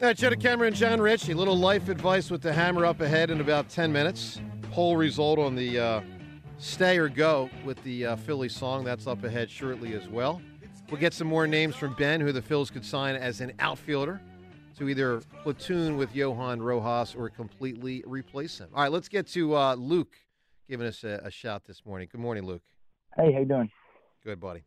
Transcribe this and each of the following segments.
Uh, Joe DeCamara, John Rich, a little life advice with the hammer up ahead in about 10 minutes. Poll result on the uh, stay or go with the uh, Philly song. That's up ahead shortly as well. We'll get some more names from Ben who the Phils could sign as an outfielder to either platoon with Johan Rojas or completely replace him. All right, let's get to uh, Luke giving us a, a shout this morning. Good morning, Luke. Hey, how you doing? Good, buddy.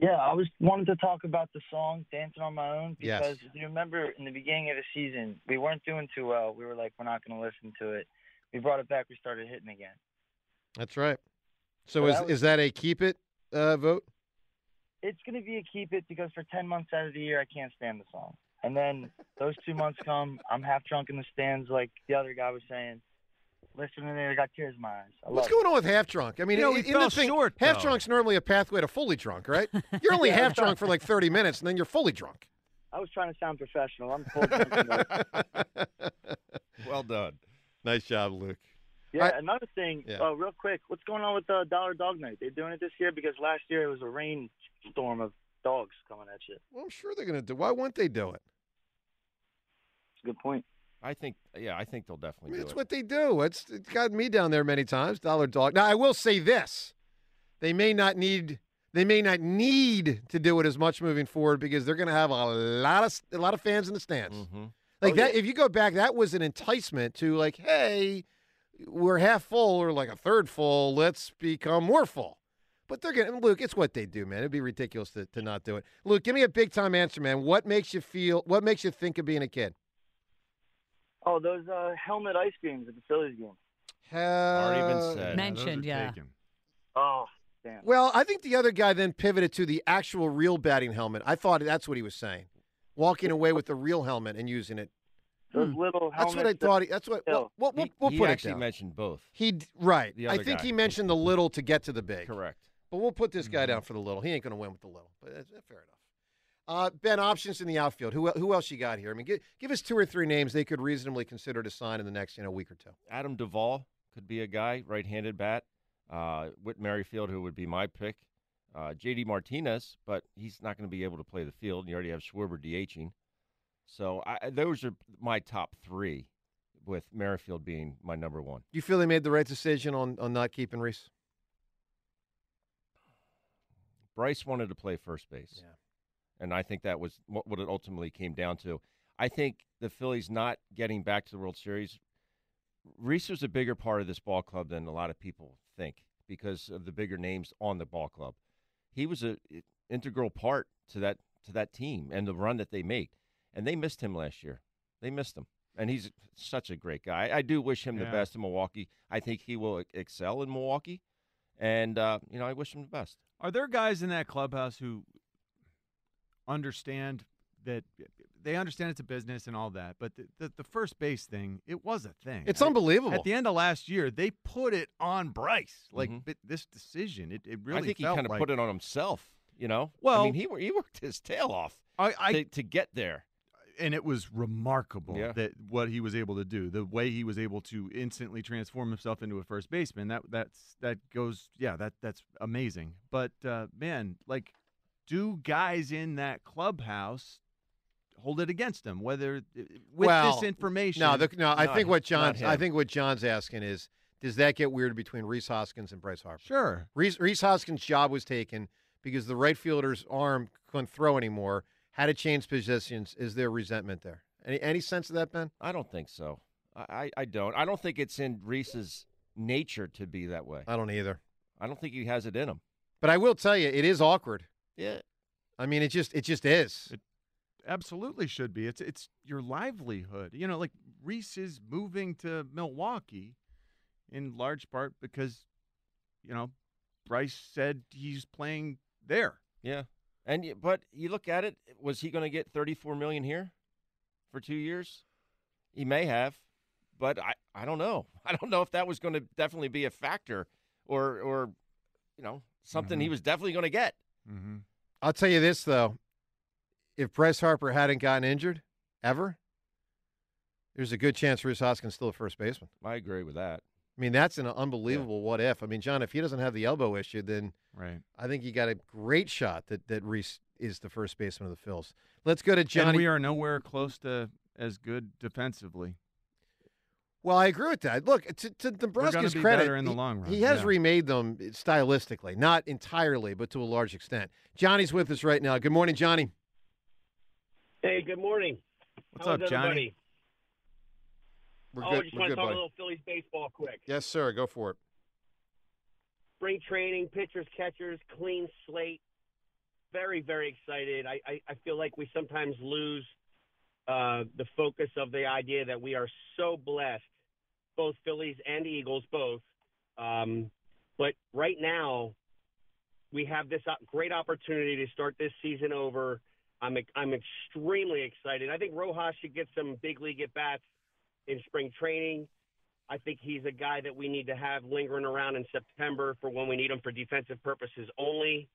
Yeah, I was wanted to talk about the song "Dancing on My Own" because if you remember in the beginning of the season, we weren't doing too well. We were like, we're not going to listen to it. We brought it back. We started hitting again. That's right. So Well, is, that was- is that a keep it uh, vote? It's going to be a keep it because for ten months out of the year, I can't stand the song. And then those two months come, I'm half drunk in the stands, like the other guy was saying. Listening to it, I got tears in my eyes. I What's love going on with half drunk? I mean, You know, in- he in the thing, short, half though. drunk's normally a pathway to fully drunk, right? You're only Yeah, half drunk for like 30 minutes, and then you're fully drunk. I was trying to sound professional. I'm full drunk Well done. nice job, Luke. Yeah, All right. another thing, Yeah. uh, real quick, what's going on with uh, Dollar Dog Night? They're doing it this year because last year it was a rainstorm of dogs coming at you. Well, I'm sure they're going to do. Why wouldn't they do it? It's a good point. I think, yeah, I think they'll I definitely mean, do it's it. what they do. It's, it's gotten me down there many times. Dollar dog. Now, I will say this: they may not need. They may not need to do it as much moving forward because they're going to have a lot of a lot of fans in the stands. hmm Like Oh, that, yeah. if you go back, that was an enticement to like, hey, we're half full or like a third full. Let's become more full. But they're gonna Luke. It's what they do, man. It'd be ridiculous to, to not do it. Luke, give me a big time answer, man. What makes you feel? What makes you think of being a kid? Oh, those uh, helmet ice creams at the Phillies game. Already been said. Mentioned, yeah. Oh, damn. Well, I think the other guy then pivoted to the actual real batting helmet. I thought that's what he was saying, walking away with the real helmet and using it. Those little helmets. That's what I thought. He, that's what. We'll, we'll, we'll, He, we'll he put actually it down. mentioned both. He d- right. The I other think guy. he mentioned the little to get to the big. Correct. But we'll put this Mm-hmm. guy down for the little. He ain't going to win with the little. But that's, that's fair enough. Uh, ben, options in the outfield. Who who else you got here? I mean, give, give us two or three names they could reasonably consider to sign in the next you know week or two. Adam Duvall could be a guy, right-handed bat. Uh, Whit Merrifield, who would be my pick. Uh, J.D. Martinez, but he's not going to be able to play the field. You already have Schwarber DHing. So I, those are my top three, with Merrifield being my number one. Do you feel they made the right decision on on not keeping Rhys? Bryce wanted to play first base. Yeah. And I think that was what, it ultimately came down to. I think the Phillies not getting back to the World Series, Rhys was a bigger part of this ball club than a lot of people think because of the bigger names on the ball club. He was a i- integral part to that to that team and the run that they made. And they missed him last year. They missed him. And he's such a great guy. I do wish him the best in Milwaukee. I think he will excel in Milwaukee. And uh, you know, I wish him the best. Are there guys in that clubhouse who understand that they understand it's a business and all that, but the, the, the first base thing, it was a thing. It's unbelievable. At the end of last year, they put it on Bryce. Like Mhm. th- this decision, it, it really I think he kind of like, put it on himself. You know, well, I mean, he he worked his tail off I, I to, to get there. and it was remarkable Yeah. that what he was able to do, the way he was able to instantly transform himself into a first baseman. That that's that goes, yeah, that that's amazing. But uh, man, like, do guys in that clubhouse hold it against him? Whether uh, with Well, this information, No, the, no. I No, think what not John's I think what John's asking is does that get weird between Rhys Hoskins and Bryce Harper? Sure. Rhys, Rhys Hoskins' job was taken because the right fielder's arm couldn't throw anymore. Had to change positions. Is there resentment there? Any any sense of that, Ben? I don't think so. I, I, I don't. I don't think it's in Rhys's nature to be that way. I don't either. I don't think he has it in him. But I will tell you, it is awkward. Yeah. I mean, it just it just is. It- Absolutely should be. It's it's your livelihood. You know, like Rhys is moving to Milwaukee in large part because you know, Bryce said he's playing there. Yeah. And y- but you look at it, was he going to get 34 million here for 2 years? He may have, but I I don't know. I don't know if that was going to definitely be a factor or or you know, something he Mhm. was definitely going to get. Mm-hmm. I'll tell you this though, if Bryce Harper hadn't gotten injured ever, there's a good chance Rhys Hoskins still a first baseman. I agree with that. I mean, that's an unbelievable what if. I mean, John, if he doesn't have the elbow issue, then Right. I think you got a great shot that that Rhys is the first baseman of the Phils. Let's go to And we are nowhere close to as good defensively. Well, I agree with that. Look, to, to gonna Nebraska's be credit, in the he- long run, he has yeah. remade them stylistically, not entirely, but to a large extent. Johnny's with us right now. Good morning, Johnny. Hey, good morning. What's How's up, Johnny? everybody? We're oh, good. I just We're want good, to talk buddy. a little Phillies baseball quick. Yes, sir. Go for it. Spring training, pitchers, catchers, clean slate. Very, very excited. I, I, I feel like we sometimes lose uh, the focus of the idea that we are so blessed, both Phillies and Eagles, both. Um, but right now, we have this great opportunity to start this season over. I'm I'm extremely excited. I think Rojas should get some big league at bats in spring training. I think he's a guy that we need to have lingering around in September for when we need him for defensive purposes only.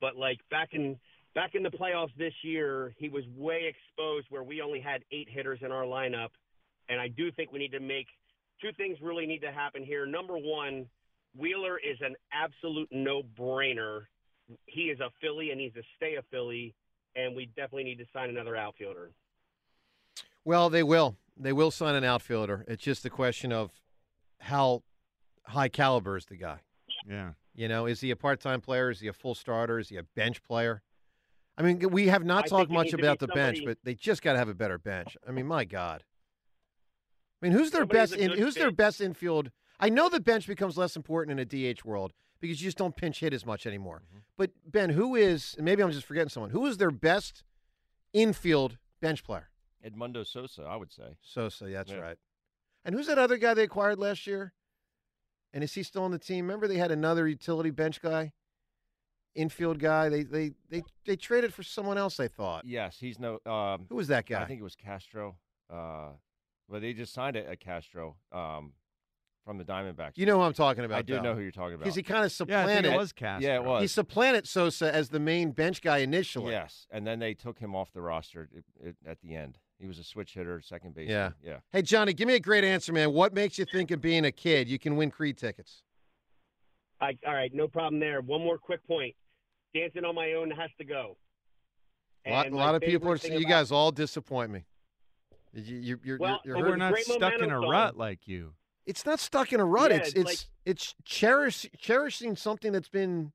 But like back in back in the playoffs this year, he was way exposed where we only had eight hitters in our lineup, and I do think we need to make two things really need to happen here. Number one, Wheeler is an absolute no-brainer. He is a Philly and he's a stay a Philly, and we definitely need to sign another outfielder. Well, they will. They will sign an outfielder. It's just a question of how high caliber is the guy. Yeah. You know, is he a part-time player? Is he a full starter? Is he a bench player? I mean, we have not I talked much needs to be about the bench, but they just got to have a better bench. I mean, my God. I mean, who's their Somebody best? In, who's their best infield? I know the bench becomes less important in a DH world because you just don't pinch hit as much anymore. Mm-hmm. But Ben, who is? and Maybe I'm just forgetting someone. Who is their best infield bench player? Edmundo Sosa, I would say. Sosa, yeah, that's Yeah. right. And who's that other guy they acquired last year? And is he still on the team? Remember they had another utility bench guy, infield guy. They they they they traded for someone else. They thought. Yes, he's no. Um, Who was that guy? I think it was Castro. Uh, but they just signed a, a Castro um, from the Diamondbacks. you know who I'm talking about. I do know who you're talking about. because he kind of supplanted. Yeah, I supplanted. it was Castro. Yeah, it was. he supplanted Sosa as the main bench guy initially. Yes, and then they took him off the roster at, at- at the end. He was a switch hitter, second base. Yeah. yeah. Hey Johnny, give me a great answer, man. What makes you think of being a kid you can win Creed tickets? I, all right, no problem there. One more quick point. Dancing on my own has to go. A lot, a lot of people are saying you about- guys all disappoint me. You, you, you're, Well, you're, you're we're not stuck in a momentum rut like you. It's not stuck in a rut. Yeah, it's it's it's like- it's cherish cherishing something that's been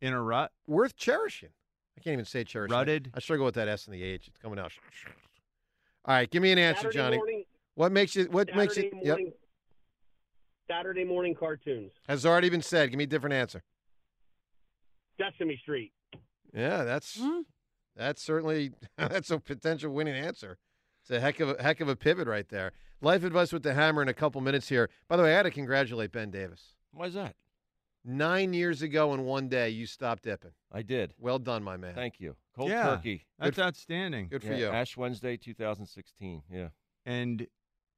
In a rut? worth cherishing. I can't even say cherishing. Rutted? I struggle with that S and the H. It's coming out. All right, give me an answer, Saturday Johnny. Morning, What makes you? What makes Saturday you? Yep, Saturday morning cartoons. has already been said. Give me a different answer. Sesame Street. Yeah, that's hmm? that's certainly that's a potential winning answer. It's a heck of a heck of a pivot right there. Life advice with the hammer in a couple minutes here. By the way, I got to congratulate Ben Davis. Why is that? Nine years ago in one day, you stopped dipping. I did. Well done, my man. Thank you. Cold Yeah. turkey. That's outstanding. Good for Yeah, you. Ash Wednesday, 2016. Yeah. And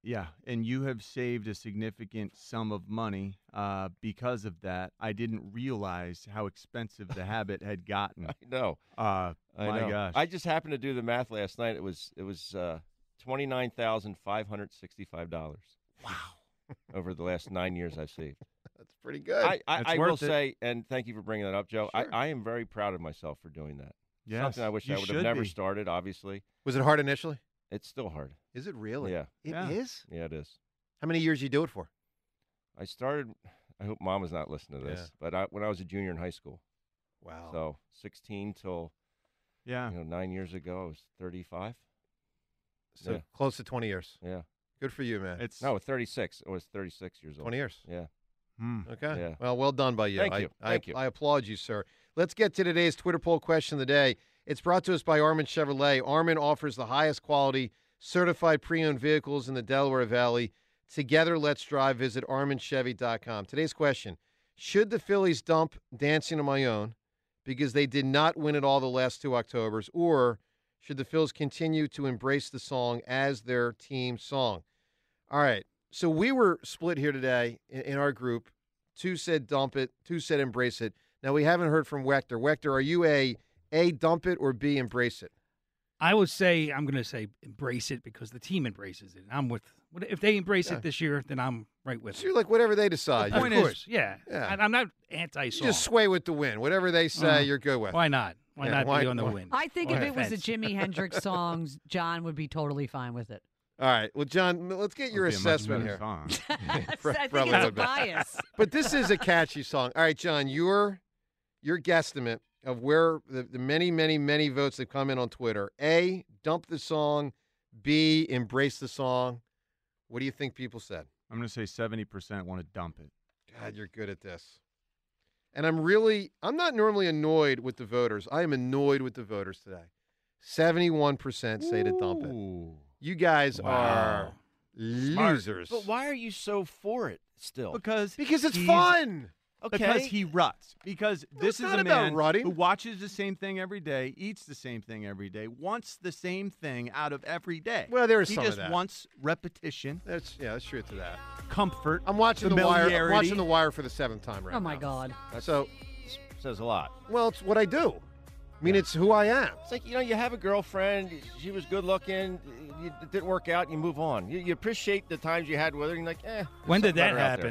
yeah, and you have saved a significant sum of money uh, because of that. I didn't realize how expensive the habit had gotten. I know. Uh, I my know. gosh. I just happened to do the math last night. It was it was uh, twenty nine thousand five hundred sixty five dollars. Wow. Over the last nine years, I've saved. That's pretty good. I, I, I will it. say, and thank you for bringing that up, Joe. Sure. I, I am very proud of myself for doing that. yes, Something I wish I would have never be. started. Obviously, Was it hard initially? it's still hard. Is it really? Yeah. It is. Yeah. Yeah, it is. How many years you do it for? I started. I hope mom is not listening to this, Yeah. but I, when I was a junior in high school, Wow. so 16 till Yeah. you know nine years ago, I was 35. So yeah. close to 20 years. Yeah, Good for you, man. It's no, 36. I was 36 years old. 20 years. Yeah. Hmm. Okay. Yeah. Well, well done by you. Thank I, you. I, Thank you. I applaud you, sir. Let's get to today's Twitter poll question of the day. It's brought to us by Armin Chevrolet. Armin offers the highest quality certified pre-owned vehicles in the Delaware Valley. Together, let's drive. Visit arminchevy.com. Today's question: Should the Phillies dump "Dancing on My Own" because they did not win it all the last two Octobers, or should the Phils continue to embrace the song as their team song? All right. So we were split here today in, in our group. Two said dump it. Two said embrace it. Now we haven't heard from Wechter. Wechter, are you a a dump it or b embrace it? I would say I'm going to say embrace it because the team embraces it. I'm with if they embrace Yeah. it this year, then I'm right with So it. you're like whatever they decide. Of point you, is- yeah. Yeah. I, I'm not anti-song. just sway with the wind. Whatever they say, Uh, you're good with. Why not? Why Yeah, not why- be on the why- win? I think Or if it was a? Jimi Hendrix song, John would be totally fine with it. All right. Well, John, let's get your Would be a much assessment here. song. I think probably it's a bias. But this is a catchy song. All right, John, your your guesstimate of where the, the many, many, many votes that come in on Twitter. A, dump the song. B, embrace the song. What do you think people said? I'm going to say 70% want to dump it. God, you're good at this. And I'm really, I'm not normally annoyed with the voters. I am annoyed with the voters today. 71% say to dump it. You guys Wow. are losers. But why are you so for it still? Because Because it's fun. Okay. Because he ruts. Because this is a man rutting. who watches the same thing every day, eats the same thing every day, wants the same thing out of every day. Well, there is he some of just that. wants repetition, That's yeah, that's true to that. comfort. I'm watching the wire. I'm watching the wire for the seventh time right Oh my now. God. So, says a lot. well, it's what I do. I mean, it's who I am. It's like you know, you have a girlfriend. She was good looking. It didn't work out. You move on. You, you appreciate the times you had with her. And you're like, eh. When did that better out there.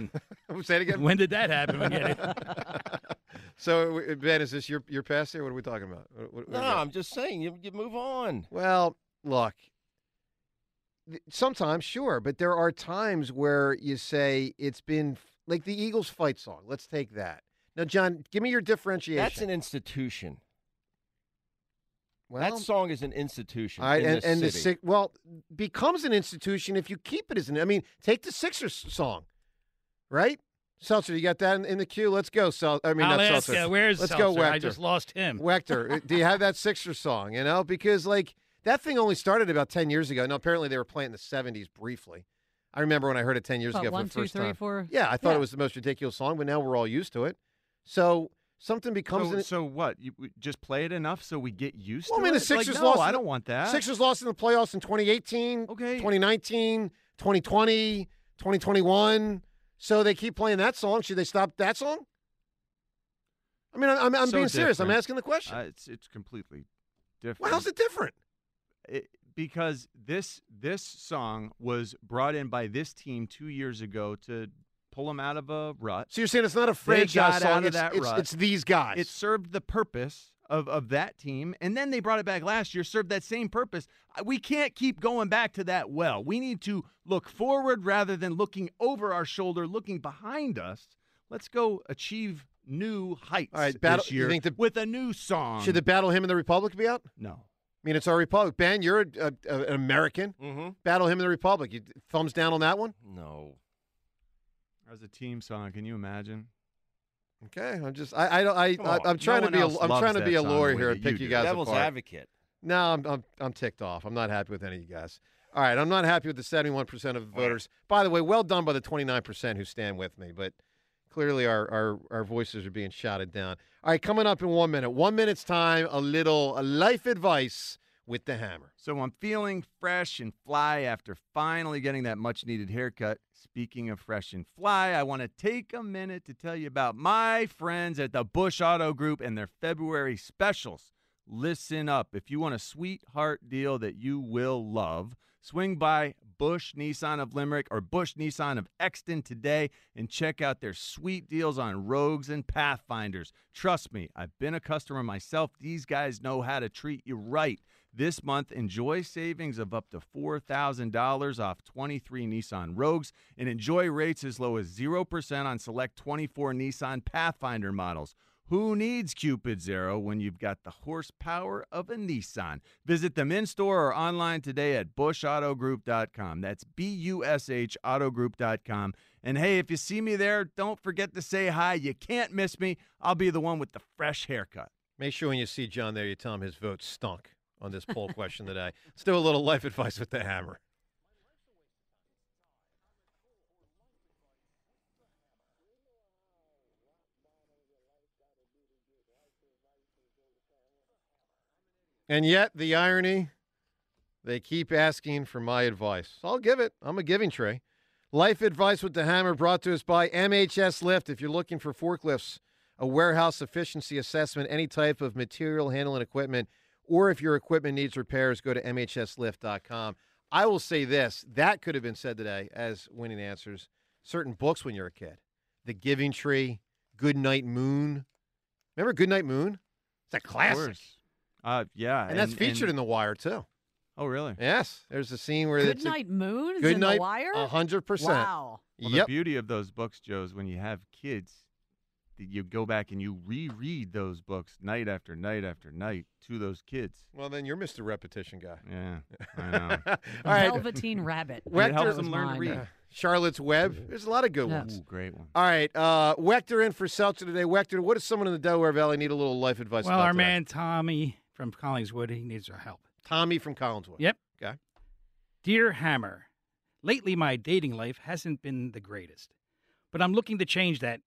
happen? Say it again. when did that happen? We get so, Ben, is this your your pass here? What are we talking about? What- what- No, what- I'm just saying. You, you move on. Well, look. Sometimes, sure, but there are times where you say it's been like the Eagles fight song. Let's take that. Now, John, give me your differentiation. That's an institution. Well, that song is an institution. All right, in and, this and the six well becomes an institution if you keep it as an. I mean, take the Sixers song, right? Seltzer, you got that in, in the queue. Let's go, Sel. I mean, I'll not ask uh, Seltzer. you, where's Let's Seltzer? go, Wechter. I just lost him. Wechter, uh, do you have that Sixers song? You know, because like that thing only started about ten years ago. Now, apparently, they were playing in the '70s briefly. I remember when I heard it ten years What, ago one, for the two, first three, time. four? Yeah, I thought Yeah. it was the most ridiculous song, but now we're all used to it. So something becomes So, an, so what? You just play it enough so we get used Well, I to mean, it? the Sixers like, no, lost I don't want that. Sixers lost in the playoffs in 2018, Okay. 2019, 2020, 2021. So they keep playing that song. Should they stop that song? I mean, I'm, I'm So being serious. I'm asking the question. Uh, it's it's completely different. well, how's it different? it, because this this song was brought in by this team two years ago to pull them out of a rut. So you're saying it's not a They franchise song. out of it's, that it's, rut. it's these guys. It served the purpose of, of that team, and then they brought it back last year, served that same purpose. We can't keep going back to that well. We need to look forward rather than looking over our shoulder, looking behind us. Let's go achieve new heights All right, battle- this you think the- with a new song. Should the Battle Hymn of the Republic be out? no. I mean, it's our Republic. Ben, you're a, a, a- an American. Mm-hmm. Battle Hymn of the Republic. You, thumbs down on that one? No. As a team song, can you imagine? Okay, I'm just I I don't I, Come I on, I'm trying no to be one a, else I'm loves trying to be a song the lawyer way here that and pick you you do. guys Devil's apart. advocate. No, I'm, I'm I'm ticked off. I'm not happy with any of you guys. All right, I'm not happy with the 71% of the voters. By the way, well done by the 29% who stand with me, but clearly our, our, our voices are being shouted down. All right, coming up in one minute. One minute's time, a little a life advice with the hammer. So I'm feeling fresh and fly after finally getting that much needed haircut. Speaking of fresh and fly, I want to take a minute to tell you about my friends at the Bush Auto Group and their February specials. Listen up. If you want a sweetheart deal that you will love, Swing by Bush Nissan of Limerick or Bush Nissan of Exton today and check out their sweet deals on Rogues and Pathfinders. Trust me, I've been a customer myself. These guys know how to treat you right. This month, enjoy savings of up to $4,000 off 23 Nissan Rogues and enjoy rates as low as 0% on select 24 Nissan Pathfinder models. Who needs Cupid Zero when you've got the horsepower of a Nissan? Visit them in store or online today at bushautogroup.com. That's B U S H autogroup.com. And hey, if you see me there, don't forget to say hi. You can't miss me. I'll be the one with the fresh haircut. Make sure when you see John there, you tell him his vote stunk on this poll question today. Let's do a little life advice with the hammer. And yet, the irony, they keep asking for my advice. I'll give it. I'm a giving tree. Life advice with the hammer brought to us by MHS Lift. If you're looking for forklifts, a warehouse efficiency assessment, any type of material handling equipment, or if your equipment needs repairs, go to MHSLift.com. I will say this that could have been said today as winning answers. Certain books when you're a kid The Giving Tree, Good Night Moon. Remember Good Night Moon? It's a classic. Uh, yeah. And, that's featured in The Wire, too. Oh, really? Yes. There's a scene where Good it's a- Night Moon is Good in Night, The Wire? A hundred percent. Wow. Well, Yep. The beauty of those books, Joe, is when you have kids, that you go back and you reread those books night after night after night to those kids. Well, then you're Mr. Repetition guy. Yeah, I know. All right. Velveteen Rabbit. it helps That them was learn to read. Charlotte's Web. There's a lot of good Yeah. ones. Ooh, great one. All right. Uh, Wechter in for Seltzer today. Wechter, what does someone in the Delaware Valley need a little life advice Well, about our today? man Tommy from Collingswood, he needs our help. Tommy from Collingswood. Yep. Okay. Dear Hammer, lately my dating life hasn't been the greatest, but I'm looking to change that.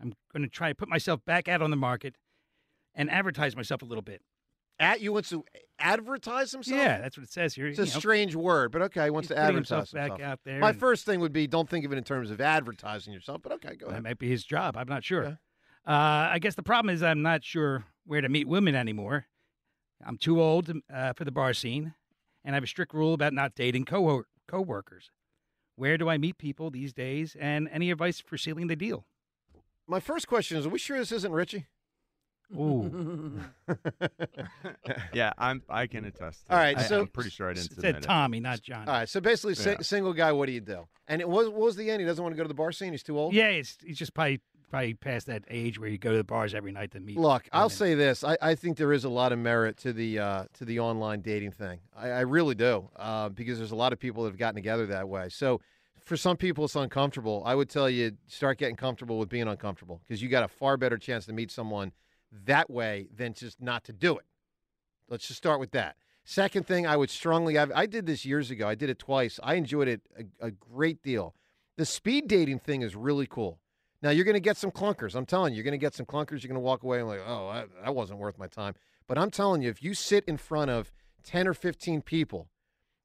I'm going to try to put myself back out on the market and advertise myself a little bit. At you wants to advertise himself? Yeah, that's what it says here. It's a know. strange word, but okay, he wants He's to advertise himself back out there My and- first thing would be don't think of it in terms of advertising yourself, but okay, go ahead. That might be his job. I'm not sure. Okay. Uh, I guess the problem is I'm not sure where to meet women anymore. I'm too old uh, for the bar scene, and I have a strict rule about not dating co coworkers. Where do I meet people these days? And any advice for sealing the deal? My first question is: Are we sure this isn't Ritchie? Ooh, yeah, I'm. I can attest. To All it. I, so- I'm pretty sure I didn't it submit said it. Tommy, not John. All right, so basically, si- single guy. What do you do? And it was what was the end? He doesn't want to go to the bar scene. He's too old. Yeah, he's, he's just probably probably past that age where you go to the bars every night to meet. Look, I'll say this: I, I think there is a lot of merit to the uh, to the online dating thing. I, I really do, uh, because there's a lot of people that have gotten together that way. So, for some people, it's uncomfortable. I would tell you start getting comfortable with being uncomfortable because you got a far better chance to meet someone that way than just not to do it. Let's just start with that. Second thing, I would strongly. I, I did this years ago. I did it twice. I enjoyed it a, a great deal. The speed dating thing is really cool. Now you're going to get some clunkers. I'm telling you, you're going to get some clunkers. You're going to walk away and like, oh, that wasn't worth my time. But I'm telling you, if you sit in front of 10 or 15 people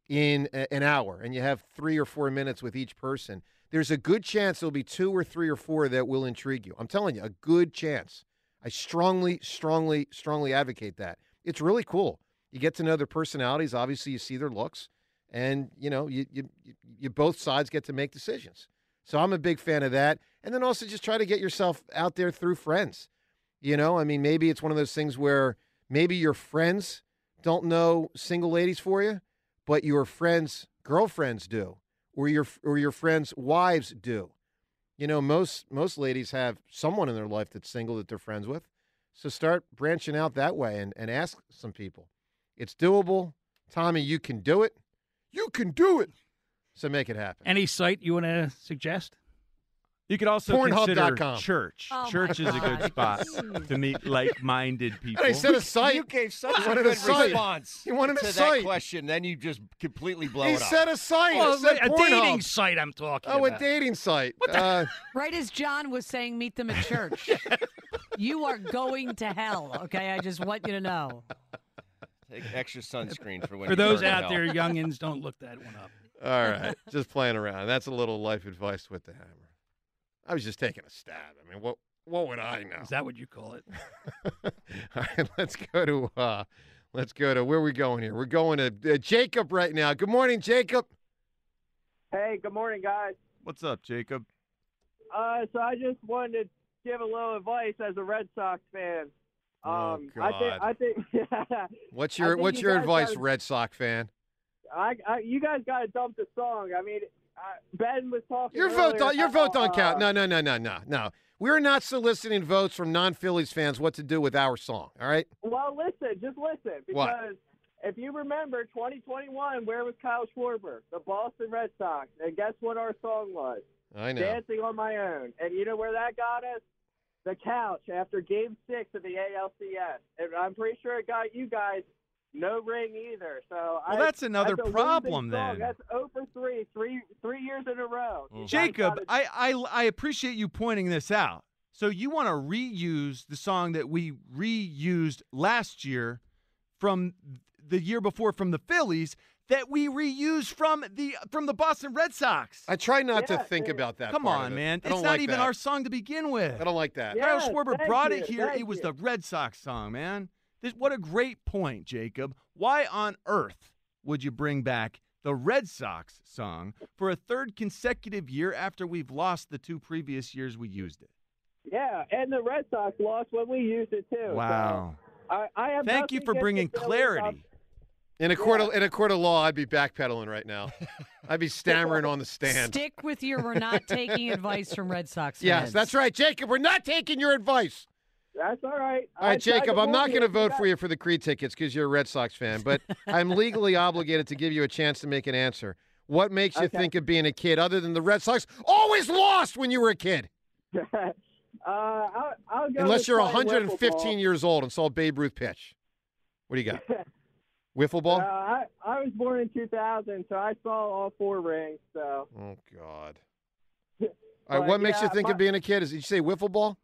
in a- an hour and you have three or four minutes with each person, there's a good chance there'll be two or three or four that will intrigue you. I'm telling you, a good chance. I strongly, strongly, strongly advocate that. It's really cool. You get to know their personalities. Obviously, you see their looks, and you know, you you you- you both sides get to make decisions. So I'm a big fan of that. And then also just try to get yourself out there through friends. You know, I mean, maybe it's one of those things where maybe your friends don't know single ladies for you, but your friends' girlfriends do, or your or your friends' wives do. You know, most most ladies have someone in their life that's single that they're friends with. So start branching out that way and, and ask some people. It's doable. Tommy, you can do it. You can do it. So make it happen. Any site you want to suggest? You could also Pornhub.com. consider church. Oh, church is a good spot to meet like-minded people. And I said a site. You gave such He a wanted good a site. response He wanted a to site. that question. Then you just completely blow he it up. He said a site. Well, said a Pornhub. dating site I'm talking about. Oh, a dating site. Uh, Right as John was saying, meet them at church. you are going to hell, okay? I just want you to know. Take extra sunscreen for when For those out hell. there, youngins, don't look that one up. all right. just playing around. That's a little life advice with the hammer. I was just taking a stab. I mean, what what would I know? Is that what you call it? All right, let's go to uh, Let's go to where are we going here? We're going to uh, Jacob right now. Good morning, Jacob. Hey, good morning, guys. What's up, Jacob? Uh, so I just wanted to give a little advice as a Red Sox fan. Oh, Um, I think God. I think What's I your think What's you your advice, gotta- Red Sox fan? I, I you guys got to dump the song. I mean, I, Ben was talking. Your vote, don't, your vote don't count. uh, No, no, no, no, no, no. We're not soliciting votes from non-Phillies fans what to do with our song. All right. Well, listen, just listen, because What? if you remember 2021, where was Kyle Schwarber, the Boston Red Sox, and guess what our song was? I know. Dancing on my own, and you know where that got us? The couch after Game Six of the ALCS, and I'm pretty sure it got you guys no ring either. So Well, I, that's another a losing problem then. That's 0 for three, three, three years in a row. Mm-hmm. You guys Jacob, gotta- I, I I appreciate you pointing this out. So you want to reuse the song that we reused last year from the year before from the Phillies that we reused from the from the Boston Red Sox. I try not Yeah, to think yeah. about that. Come part on, of it. man. I It's don't not like even that. our song to begin with. I don't like that. Yeah. Kyle Schwarber brought you, it here. It was you. the Red Sox song, man. This, what a great point, Jacob. Why on earth would you bring back the Red Sox song for a third consecutive year after we've lost the two previous years we used it? yeah, and the Red Sox lost when we used it too. so Wow. I, I have Thank you for bringing clarity. In a court of in a court of law, I'd be backpedaling right now. I'd be stammering on the stand. Stick with your we're not taking advice from Red Sox fans. Yes, that's right, Jacob. We're not taking your advice. That's all right. All right, Jacob. I'm not going to vote for you. for the Creed tickets because you're a Red Sox fan, but I'm legally obligated to give you a chance to make an answer. What makes you Okay. think of being a kid other than the Red Sox always lost when you were a kid? uh, I'll, I'll go Unless you're 115 wiffle years old and saw Babe Ruth pitch. What do you got? Wiffle ball? Uh, I, I was born in 2000, so I saw all four rings. So Oh God. All right, what makes you think my- of being a kid? Is did you say wiffle ball?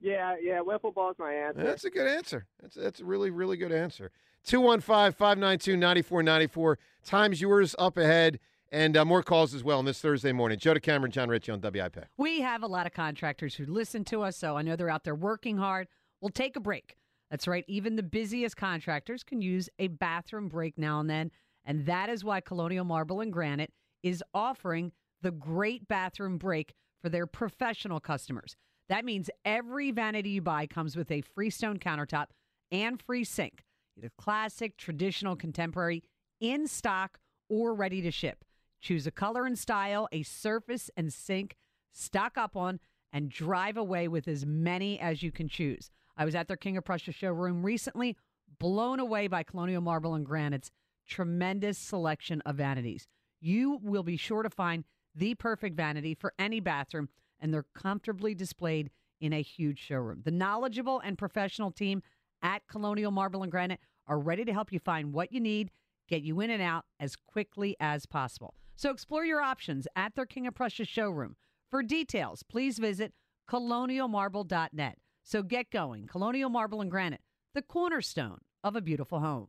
Yeah, yeah, wiffle ball's my answer. That's a good answer. That's that's a really really good answer. 215-592-9494. Time's yours up ahead and uh, more calls as well on this Thursday morning. Joe DeCamara, Jon Ritchie on WIP. We have a lot of contractors who listen to us, so I know they're out there working hard. We'll take a break. That's right. Even the busiest contractors can use a bathroom break now and then. And that is why Colonial Marble and Granite is offering the great bathroom break for their professional customers. That means every vanity you buy comes with a Freestone countertop and free sink, either classic, traditional, contemporary, in stock, or ready to ship. Choose a color and style, a surface and sink, stock up on, and drive away with as many as you can choose. I was at their King of Prussia showroom recently, blown away by Colonial Marble and Granite's tremendous selection of vanities. You will be sure to find the perfect vanity for any bathroom, and they're comfortably displayed in a huge showroom. The knowledgeable and professional team at Colonial Marble and Granite are ready to help you find what you need, get you in and out as quickly as possible. So explore your options at their King of Prussia showroom. For details, please visit colonialmarble.net. So get going. Colonial Marble and Granite, the cornerstone of a beautiful home.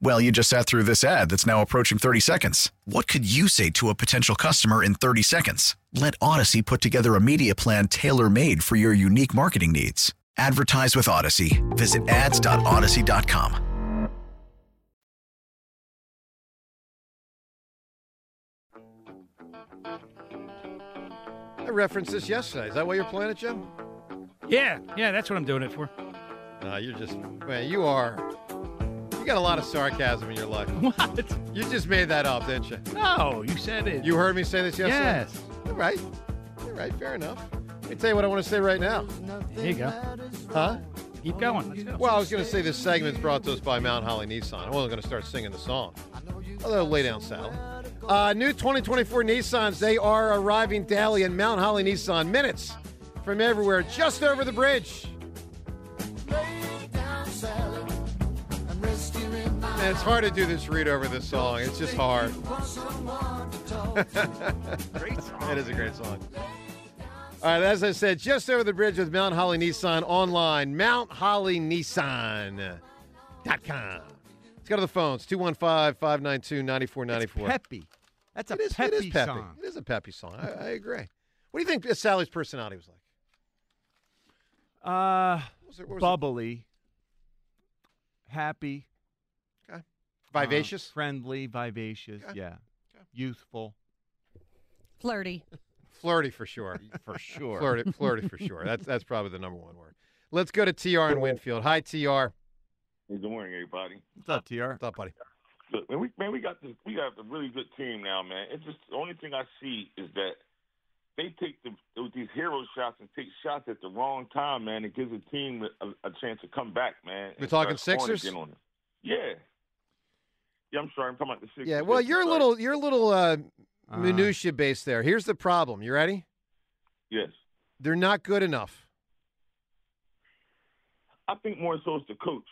Well, you just sat through this ad that's now approaching 30 seconds. What could you say to a potential customer in 30 seconds? Let Odyssey put together a media plan tailor made for your unique marketing needs. Advertise with Odyssey. Visit ads.odyssey.com. I referenced this yesterday. Is that why you're playing it, Jim? Yeah, yeah, that's what I'm doing it for. No, you're just man. You are. You got a lot of sarcasm in your life. What? You just made that up, didn't you? No, you said it. You heard me say this yesterday. Yes. All right. All right, fair enough. Let me tell you what I want to say right now. There you go. Huh? Keep going. Let's go. Well, I was going to say this segment's brought to us by Mount Holly Nissan. I wasn't going to start singing the song. Although, lay down, Sally. Uh, new 2024 Nissans, they are arriving daily in Mount Holly Nissan. Minutes from everywhere, just over the bridge. Man, it's hard to do this read over this song. It's just hard. Great song. It is a great song. All right, as I said, just over the bridge with Mount Holly Nissan online, mounthollynissan.com. Let's go to the phones 215 592 9494. Peppy. That's a It is, peppy it is peppy. song. It is a peppy song. I, I agree. What do you think Sally's personality was like? Uh, was it- what was it? bubbly, happy, Okay. Vivacious? uh, friendly, vivacious. Okay. Yeah, youthful. Flirty. Flirty for sure. For sure. Flirty, flirty for sure. That's that's probably the number one word. Let's go to TR in Winfield. Hi, TR. Good morning, everybody. What's up, TR? What's up, buddy? Look, man, we man, we got this. We got a really good team now, man. It's just the only thing I see is that they take the with these hero shots and take shots at the wrong time, man. It gives a team a, a chance to come back, man. We're talking start Sixers? again on us. Yeah. Yeah, I'm sorry. I'm talking about the Sixers. Yeah, well, Yes, you're a sorry. little you're a little uh, Uh, minutia based there. Here's the problem. You ready? Yes. They're not good enough. I think more so it's the coach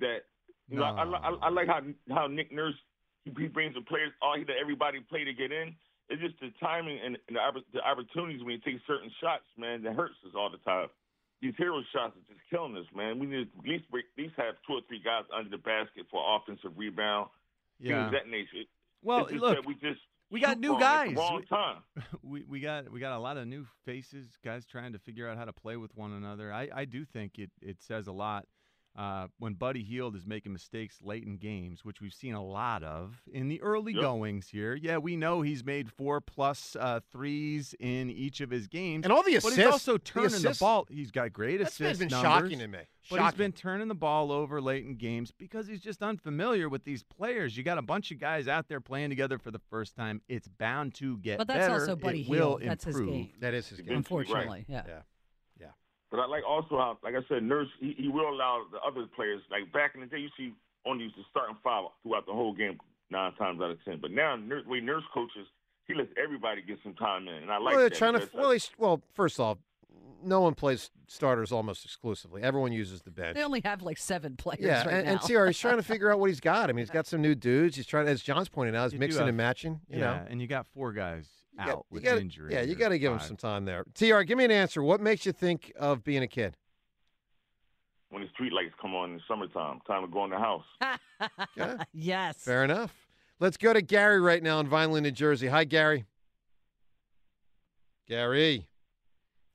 that you know. I, I, I, I like how how Nick Nurse he, he brings the players. All he let everybody play to get in. It's just the timing and, and the, the opportunities when you take certain shots, man, that hurts us all the time. These hero shots are just killing us, man. We need to at least break, at least have two or three guys under the basket for offensive rebound, Yeah. that nature. Well, look, we just we got new wrong at the guys. wrong We- time. we we got we got a lot of new faces, guys trying to figure out how to play with one another. I, I do think it, it says a lot uh, when Buddy Hield is making mistakes late in games, which we've seen a lot of in the early Yep. goings here. Yeah, we know he's made four plus uh, threes in each of his games, And all the assists. but he's also turning the, assists- ball. He's got great That's assists. been numbers, shocking to me. But he's Shocking. been turning the ball over late in games because he's just unfamiliar with these players. You got a bunch of guys out there playing together for the first time. It's bound to get But that's better. also Buddy it will Hield. That's his game. That is his game. Unfortunately, yeah. Yeah. But I like also how, like I said, Nurse he, he will allow the other players. Like back in the day, you see only the starting five throughout the whole game nine times out of ten. But now, Nurse, way Nurse coaches, he lets everybody get some time in, and I like well, they're that. trying to. Well, they, well, first off, no one plays starters almost exclusively. Everyone uses the bench. They only have like seven players Yeah, right and, now. and TR, he's trying to figure out what he's got. I mean, he's got some new dudes. He's trying, as John's pointing out, he's You mixing have- and matching. You yeah, know, and you got four guys You got- out you with gotta- injury. Yeah, you got to give him some time there. TR, give me an answer. What makes you think of being a kid? when the street lights come on in the summertime, time to go in the house. Yeah. yes. Fair enough. Let's go to Gary right now in Vineland, New Jersey. Hi, Gary. Gary.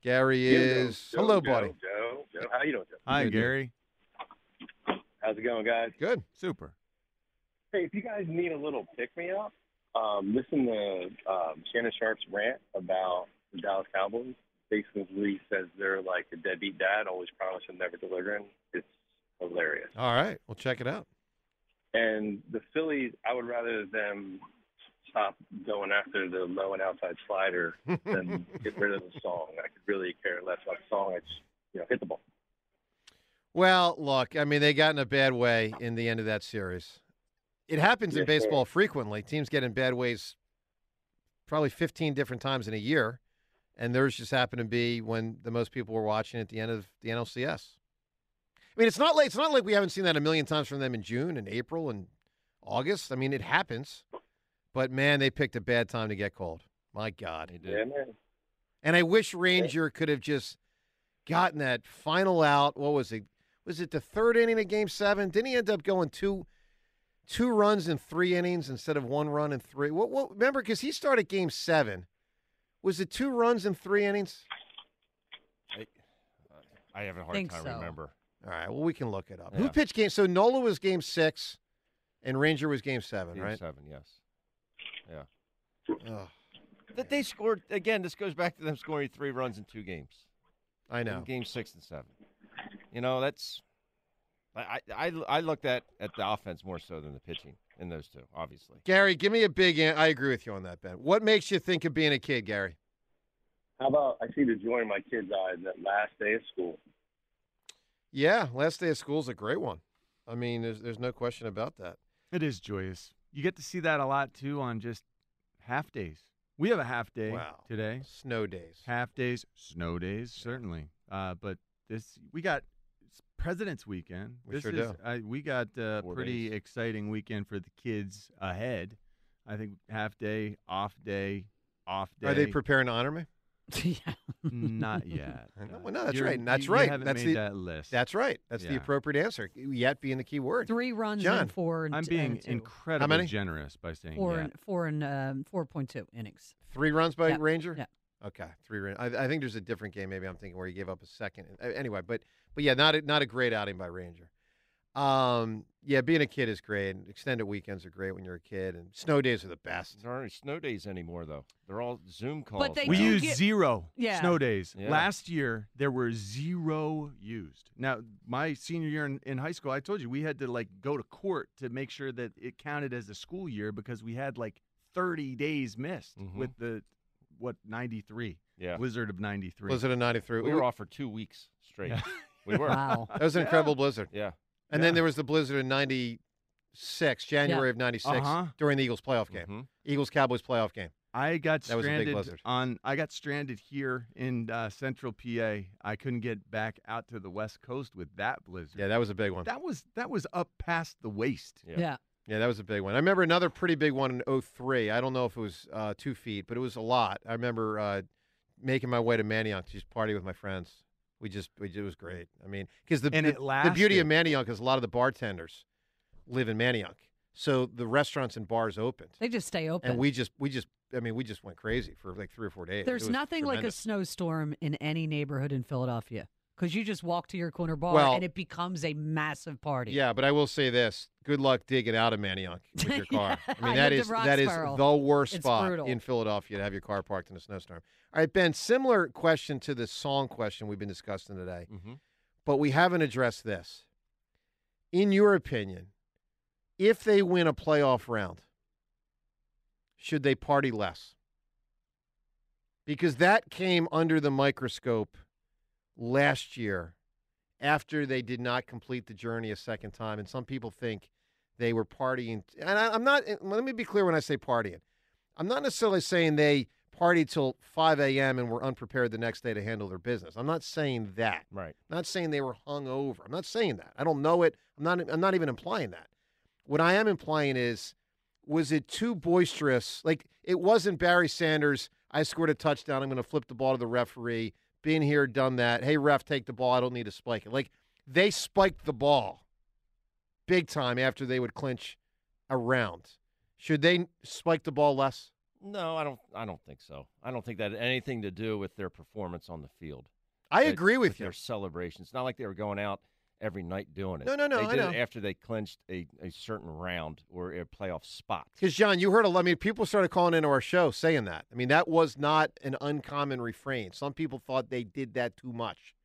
Gary is. Joe, Hello, Joe, buddy. Joe, Joe, how you doing, Joe? Hi, Good, dude. Gary. How's it going, guys? Good. Super. Hey, if you guys need a little pick me up, um, listen to um, Shannon Sharpe's rant about the Dallas Cowboys. Basically, he says they're like a deadbeat dad, always promising, never delivering. It's hilarious. All right. We'll check it out. And the Phillies, I would rather them stop going after the low and outside slider than get rid of the song. I could really care less about the song. I just, you know, hit the ball. Well, look, I mean, they got in a bad way in the end of that series. It happens in Yes, sir. baseball frequently. Teams get in bad ways probably 15 different times in a year, and theirs just happened to be when the most people were watching at the end of the NLCS. I mean, it's not like it's not like we haven't seen that a million times from them in June and April and August. I mean, it happens, but man, they picked a bad time to get called. My God, Yeah, man. and I wish Ranger could have just gotten that final out. What was it? Was it the third inning of Game Seven? Didn't he end up going two, two runs in three innings instead of one run in three? What? What? Remember, because he started Game Seven. Was it two runs in three innings? I have a hard Think time so. remember. All right. Well, we can look it up. Who pitched Game? So Nola was Game Six, and Ranger was Game Seven, Game right? seven, yes. Yeah. Ugh, That they scored again. This goes back to them scoring three runs in two games. I in know. game six and seven. You know, that's I I, I- I looked at at the offense more so than the pitching in those two, obviously. Gary, give me a big. An- I agree with you on that, Ben. What makes you think of being a kid, Gary? How about I see the joy in my kids' eyes that last day of school. Yeah, last day of school is a great one. I mean, there's there's no question about that. It is joyous. You get to see that a lot too on just half days. We have a half day Wow. today. Snow days. Half days, snow days, certainly. Uh, but this we got it's President's Weekend. We this sure is, do. I, we got a Four pretty days. exciting weekend for the kids ahead. I think half day, off day, off day. Are they preparing to honor me? yeah. Not yet. No, no, that's You're- right. That's you- right. You that's made the, that list. That's right. That's the appropriate answer. Yet being the key word. Three runs John. and four. I'm being and two. incredibly generous by saying four yeah. and four and um, four point two innings. Three runs by Yeah. Ranger. Yeah. Okay, three runs. I, I think there's a different game. Maybe I'm thinking where he gave up a second. Anyway, but but yeah, not a, not a great outing by Ranger. Um, yeah, being a kid is great. Extended weekends are great when you're a kid, and snow days are the best. There aren't any snow days anymore, though. They're all Zoom calls. they we do use get- zero Yeah. snow days. Yeah. Last year there were zero used. Now my senior year in, in high school, I told you we had to like go to court to make sure that it counted as a school year because we had like 30 days missed Mhm. with the what 93 Yeah. blizzard of 93. Blizzard of '93. We were off for two weeks straight. We were. Wow. That was an incredible blizzard. Yeah. And Yeah. then there was the blizzard in '96, January of '96, Uh-huh. during the Eagles playoff game. Mhm. Eagles Cowboys playoff game. I got That was a big stranded blizzard. on. I got stranded here in uh, Central PA. I couldn't get back out to the West Coast with that blizzard. Yeah, that was a big one. That was that was up past the waist. Yeah. Yeah. Yeah, that was a big one. I remember another pretty big one in 03. I don't know if it was uh, two feet, but it was a lot. I remember uh, making my way to Manayunk to just party with my friends. We just, we, it was great. I mean, because the, the, the beauty of lasted. Manayunk is a lot of the bartenders live in Manayunk. So the restaurants and bars opened. They just stay open. And we just, we just, I mean, we just went crazy for like three or four days. There's was nothing like a snowstorm in any neighborhood in Philadelphia because you just walk to your corner bar Well- and it becomes a massive party. Yeah, but I will say this: good luck digging out of Manayunk with your car. I I mean, that lived is in that is the worst It's spot brutal. in Philadelphia to have your car parked in a snowstorm. All right, Ben. Similar question to the song question we've been discussing today, Mm-hmm. but we haven't addressed this. In your opinion, if they win a playoff round, should they party less? Because that came under the microscope last year after they did not complete the journey a second time. And some people think they were partying. And I, I'm not, let me be clear when I say partying. I'm not necessarily saying they partied till 5 a.m. and were unprepared the next day to handle their business. I'm not saying that. Right. I'm not saying they were hung over. I'm not saying that. I don't know it. I'm not, I'm not even implying that. What I am implying is, was it too boisterous? Like, it wasn't Barry Sanders. I scored a touchdown. I'm going to flip the ball to the referee. Been here, done that. Hey, ref, take the ball. I don't need to spike it. Like, they spiked the ball big time after they would clinch a round. Should they spike the ball less? No, I don't. I don't think so. I don't think that had anything to do with their performance on the field. I agree with you. Their celebration. It's not like they were going out every night doing it. No, no, no, They I did know. it after they clinched a, a certain round or a playoff spot. Because Jon, you heard a lot. I mean, people started calling into our show saying that. I mean, that was not an uncommon refrain. Some people thought they did that too much.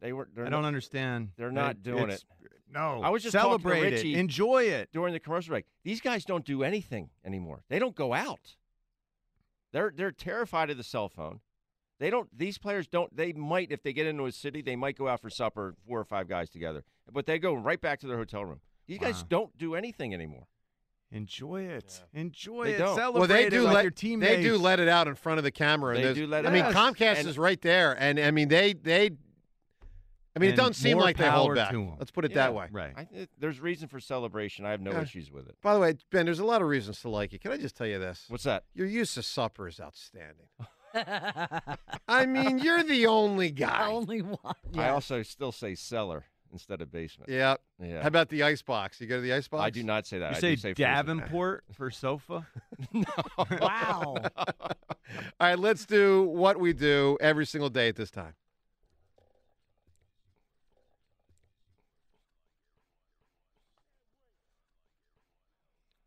They were. They're I not- don't understand. They're not It- doing it. No, I was just celebrate talking to it, enjoy it during the commercial break. These guys don't do anything anymore. They don't go out. They're they're terrified of the cell phone. They don't. These players don't. They might, if they get into a city, they might go out for supper, four or five guys together. But they go right back to their hotel room. These guys don't do anything anymore. Enjoy it. Enjoy They it. don't. Celebrate well, they it do with let your teammates. they do let it out in front of the camera. They do let I it mean, out. Comcast And- is right there, and I mean they they. I mean, it doesn't seem like they hold back. Let's put it Yeah, that way. Right. I, it, there's reason for celebration. I have no Yeah. issues with it. By the way, Ben, there's a lot of reasons to like you. Can I just tell you this? What's that? Your use of supper is outstanding. I mean, you're the only guy. Only one. I also still say cellar instead of basement. Yeah. Yeah. How about the ice box? You go to the ice box? I do not say that. You I say, do say freezer. Davenport for sofa? Wow. All right, let's do what we do every single day at this time.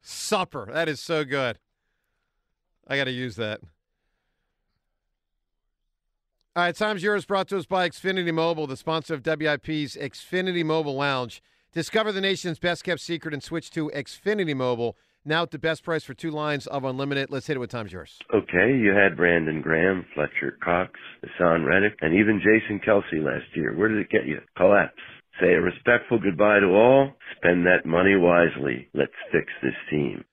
Supper. That is so good. I got to use that. All right, time's yours. Brought to us by Xfinity Mobile, the sponsor of WIP's Xfinity Mobile Lounge. Discover the nation's best kept secret and switch to Xfinity Mobile. Now at the best price for two lines of unlimited. Let's hit it with time's yours. Okay, you had Brandon Graham, Fletcher Cox, Haason Reddick, and even Jason Kelce last year. Where did it get you? Collapse. Say a respectful goodbye to all. Spend that money wisely. Let's fix this team.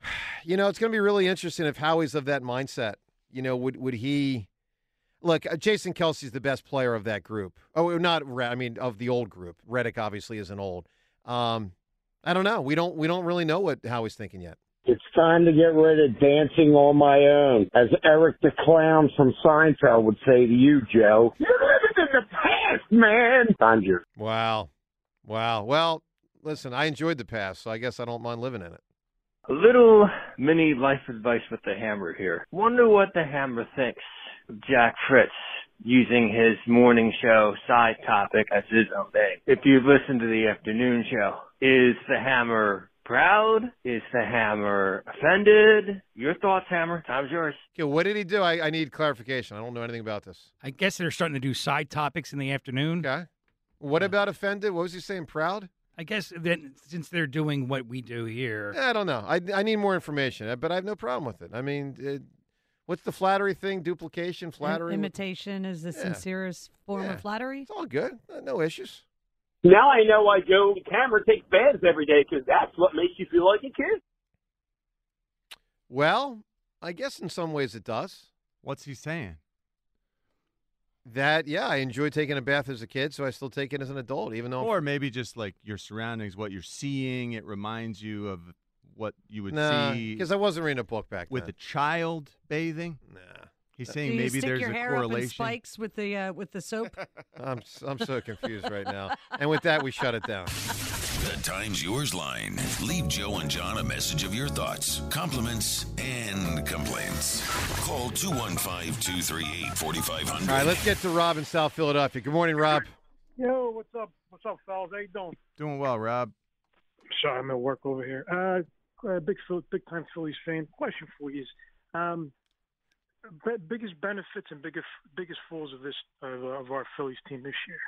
You know, it's going to be really interesting if Howie's of that mindset. You know, would would he look? uh, Jason Kelce's the best player of that group. Oh, not I mean of the old group. Reddick obviously isn't old. Um, I don't know. We don't we don't really know what how he's thinking yet. It's time to get rid of dancing on my own. As Eric the Clown from Seinfeld would say to you, Joe. You're living in the past, man. Time's yours. Wow, wow. Well, listen, I enjoyed the past, so I guess I don't mind living in it. A little mini life advice with the hammer here. Wonder what the hammer thinks of Jack Fritz using his morning show side topic as his own thing. If you've listened to the afternoon show, is the hammer proud? Is the hammer offended? Your thoughts, Hammer. Time's yours. Okay, what did he do? I, I need clarification. I don't know anything about this. I guess they're starting to do side topics in the afternoon. Okay. What about offended? What was he saying? Proud? I guess then since they're doing what we do here, I don't know. I, I need more information, but I have no problem with it. I mean, it, what's the flattery thing? Duplication, flattery? Imitation is the Yeah. sincerest form Yeah. of flattery. It's all good. No issues. Now I know why Joe DeCamara takes baths every day because that's what makes you feel like a kid. Well, I guess in some ways it does. What's he saying? That yeah, I enjoy taking a bath as a kid, so I still take it as an adult, even though. Or maybe just like your surroundings, what you're seeing, it reminds you of what you would Nah, see. because I wasn't reading a book back with then. a child bathing. Nah, he's saying you maybe stick there's your a hair up in correlation. spikes with the uh, with the soap? I'm s- I'm so confused right now. And with that, we shut it down. The Times Yours line. Leave Joe and Jon a message of your thoughts, compliments, and complaints. Call 215 238 4500. All right, let's get to Rob in South Philadelphia. Good morning, Rob. Yo, what's up? What's up, fellas? How you doing? Doing well, Rob. Sorry, I'm at work over here. Uh, uh big big time Phillies fan. Question for you is, um, be- biggest benefits and biggest biggest falls of this of, of our Phillies team this year.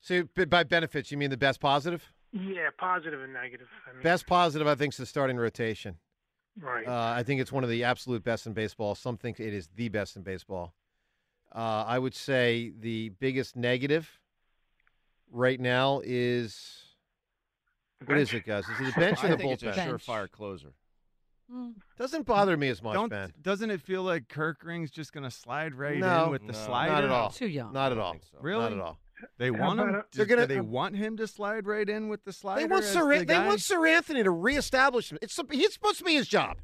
So by benefits, you mean the best positive? Yeah, positive and negative. I mean, Best positive, I think, is the starting rotation. right. Uh, I think it's one of the absolute best in baseball. Some think it is the best in baseball. Uh, I would say the biggest negative right now is what is it, guys? Is it the bench or I the think it's a bullpen? surefire closer. Doesn't bother me as much, Don't, Ben. Doesn't it feel like Kerkering's just going to slide right No. in with the No. slider? Not at all. Too young. Not at all. Really? Not at all. They want him. about, uh, do- They're gonna- do they want him to slide right in with the slider. They want as Sir the they guy? want Seranthony to reestablish him. It's sup- he's supposed to be his job.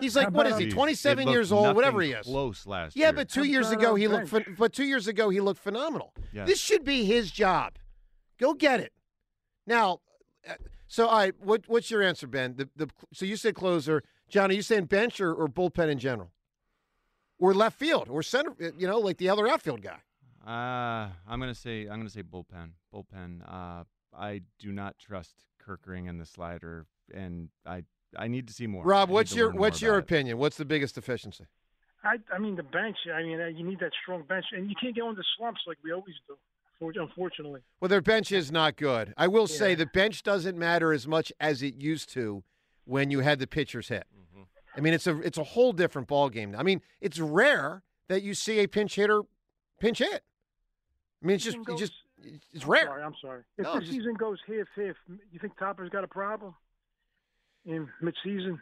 He's like, what is he? Jeez, Twenty seven it years looked old, whatever he nothing is. Close last Yeah, year. but two years ago he looked. bench? But two years ago he looked phenomenal. Yes. This should be his job. Go get it. Now, uh, so all right, what what's your answer, Ben? The, the so you said closer, John. Are you saying bench or, or bullpen in general, or left field or center? uh, You know, like the other outfield guy. Uh, I'm gonna say I'm gonna say bullpen. Bullpen. Uh, I do not trust Kerkering and the slider, and I I need to see more. Rob, what's your what's your about it. opinion? What's the biggest deficiency? I I mean the bench. I mean uh, you need that strong bench, and you can't get on the slumps like we always do. For- Unfortunately. Well, their bench is not good. I will say the bench doesn't matter as much as it used to when you had the pitchers hit. Mm-hmm. I mean, it's a it's a whole different ball game. I mean, it's rare that you see a pinch hitter pinch hit. I mean, it's just Season it just it's I'm rare. Sorry, I'm sorry. If No, the season goes half half, you think Topper's got a problem in mid-season?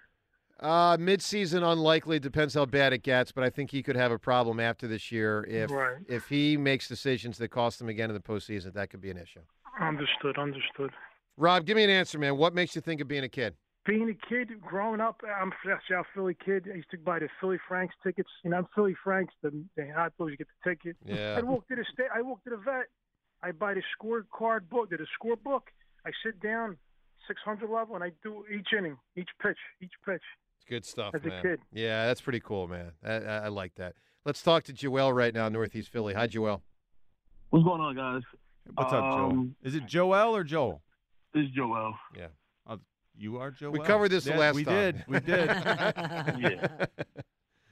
Uh, mid-season unlikely. Depends how bad it gets, but I think he could have a problem after this year if Right. if he makes decisions that cost him again in the postseason. That could be an issue. Understood. Understood. Rob, give me an answer, man. What makes you think of being a kid? Being a kid, growing up, I'm a South Philly kid. I used to buy the Philly Franks tickets. You know, I'm Philly Franks. The, the hot dogs, you get the ticket. Yeah. I walk to the state. I walk to the vet. I buy the scorecard book, the score book. I sit down, 600 level, and I do each inning, each pitch, each pitch. It's good stuff, As a man. kid. Yeah, that's pretty cool, man. I, I, I like that. Let's talk to Joel right now, Northeast Philly. Hi, Joel. What's going on, guys? What's up, Joel? Um, Is it Joel or Joel? This is Joel. Yeah. Uh, you are Joel. We covered this the Yeah, last we time. did. We did. yeah.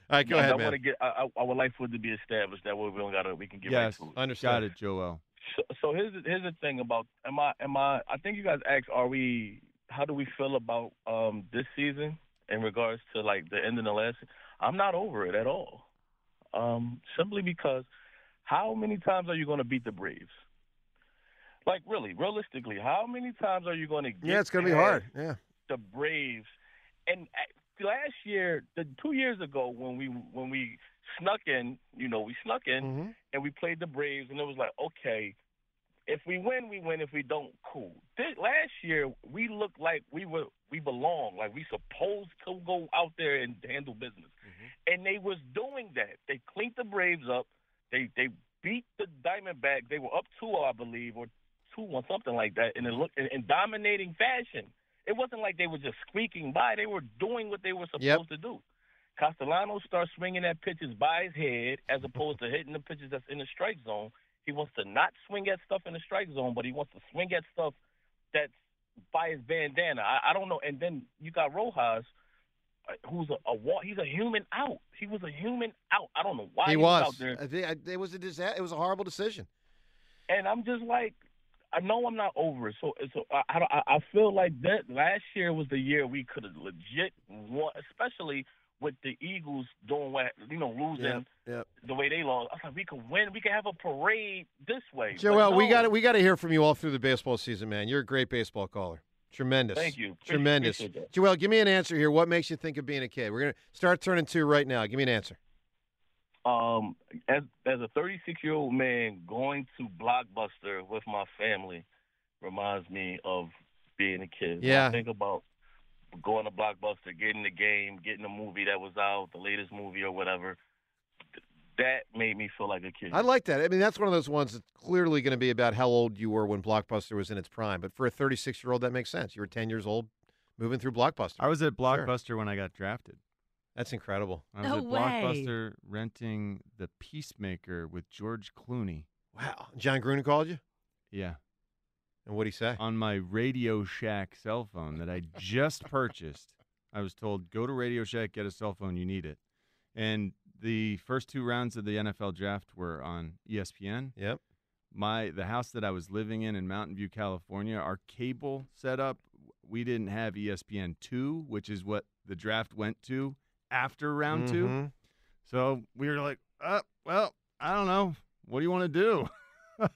All right, go I, ahead, I man. want to get. I, I I would like for it to be established that way we don't gotta. We can get yes. right to it. Understood. Got it, Joel. So, so here's the, here's the thing about am I am I I think you guys asked are we how do we feel about um this season in regards to like the end of the last? I'm not over it at all. Um, simply because how many times are you going to beat the Braves? Like really, realistically, how many times are you going to get Yeah, it's going to be hard. Yeah. the Braves. And uh, last year, the two years ago, when we when we snuck in, you know, we snuck in Mm-hmm. and we played the Braves, and it was like, okay, if we win, we win. If we don't, cool. This, last year, we looked like we were we belong, like we supposed to go out there and handle business, mm-hmm. and they was doing that. They cleaned the Braves up. They they beat the Diamondbacks. They were up two, I believe, or two one something like that, and it looked in, in dominating fashion. It wasn't like they were just squeaking by. They were doing what they were supposed Yep. to do. Castellanos starts swinging at pitches by his head as opposed to hitting the pitches that's in the strike zone. He wants to not swing at stuff in the strike zone, but he wants to swing at stuff that's by his bandana. I, I don't know. And then you got Rojas, uh, who's a, a wa- he's a human out. He was a human out. I don't know why he he, was. out there. I think I, it was a disaster. It was a horrible decision. And I'm just like, I know I'm not over it. So, so I, I, I feel like that last year was the year we could have legit won, especially with the Eagles doing what you know losing Yep. the way they lost. I was like, we could win. We could have a parade this way. Joel, But we no. got we got to hear from you all through the baseball season, man. You're a great baseball caller. Tremendous. Thank you. Appreciate- Tremendous. appreciate. Joel, give me an answer here. What makes you think of being a kid? We're gonna start turning two right now. Give me an answer. Um, as as a 36 year old man going to Blockbuster with my family reminds me of being a kid. Yeah. I think about going to Blockbuster, getting the game, getting the movie that was out, the latest movie or whatever. That made me feel like a kid. I like that. I mean, that's one of those ones that's clearly going to be about how old you were when Blockbuster was in its prime. But for a 36 year old, that makes sense. You were 10 years old, moving through Blockbuster. I was at Blockbuster when I got drafted. That's incredible. I was No at way. Blockbuster renting The Peacemaker with George Clooney. Wow. Jon Gruden called you, Yeah. And what'd he say? On my Radio Shack cell phone that I just purchased, I was told, go to Radio Shack, get a cell phone, you need it. And the first two rounds of the NFL draft were on ESPN. Yep. My the house that I was living in in Mountain View, California, our cable setup, we didn't have ESPN two, which is what the draft went to after round two. Mhm. So we were like, uh, well, I don't know. What do you want to do?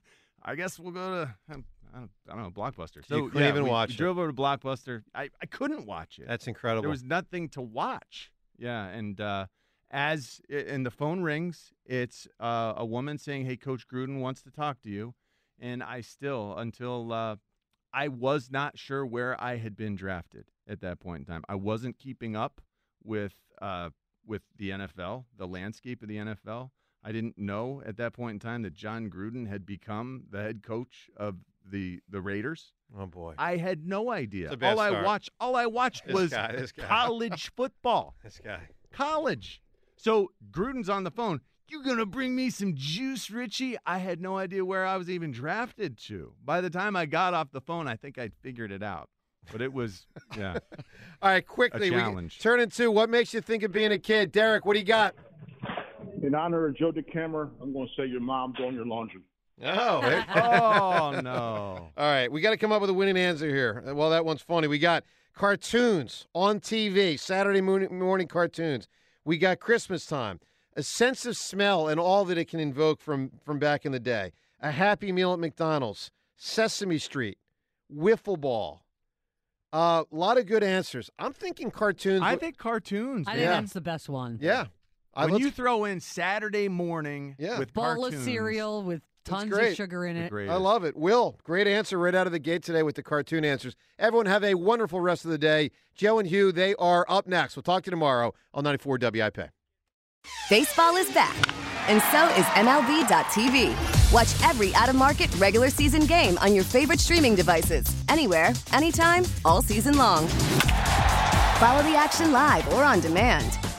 I guess we'll go to I don't, I don't know Blockbuster. So couldn't yeah, even we, watch we it. drove over to Blockbuster. I, I couldn't watch it. That's incredible. There was nothing to watch. Yeah, and uh, as and the phone rings, it's uh, a woman saying, "Hey, Coach Gruden wants to talk to you," and I still until uh, I was not sure where I had been drafted at that point in time. I wasn't keeping up with uh, with the NFL, the landscape of the NFL. I didn't know at that point in time that Jon Gruden had become the head coach of the the Raiders. Oh boy. I had no idea. It's a bad All I watched, all I watched This was guy, this guy. college football. This guy. College. So Gruden's on the phone. You gonna bring me some juice, Ritchie? I had no idea where I was even drafted to. By the time I got off the phone, I think I'd figured it out. But it was, yeah. All right, quickly, we challenge. turn into what makes you think of being a kid. Derek, what do you got? In honor of Joe DeCamara, I'm going to say your mom doing your laundry. Oh, hey. oh no! All right, we got to come up with a winning answer here. Uh, Well, that one's funny. We got cartoons on TV, Saturday morning, morning cartoons. We got Christmas time, a sense of smell and all that it can invoke from from back in the day. A Happy Meal at McDonald's, Sesame Street, wiffle ball. A lot of good answers. I'm thinking cartoons. I think cartoons. I man. think that's the best one. Yeah. I- When you throw in Saturday morning Yeah. with Bowl cartoons, of cereal with That's tons of sugar in it. I love it. Will, great answer right out of the gate today with the cartoon answers. Everyone have a wonderful rest of the day. Joe and Hugh, they are up next. We'll talk to you tomorrow on 94 WIP. Baseball is back, and so is MLB.tv. Watch every out of market regular season game on your favorite streaming devices, anywhere, anytime, all season long. Follow the action live or on demand.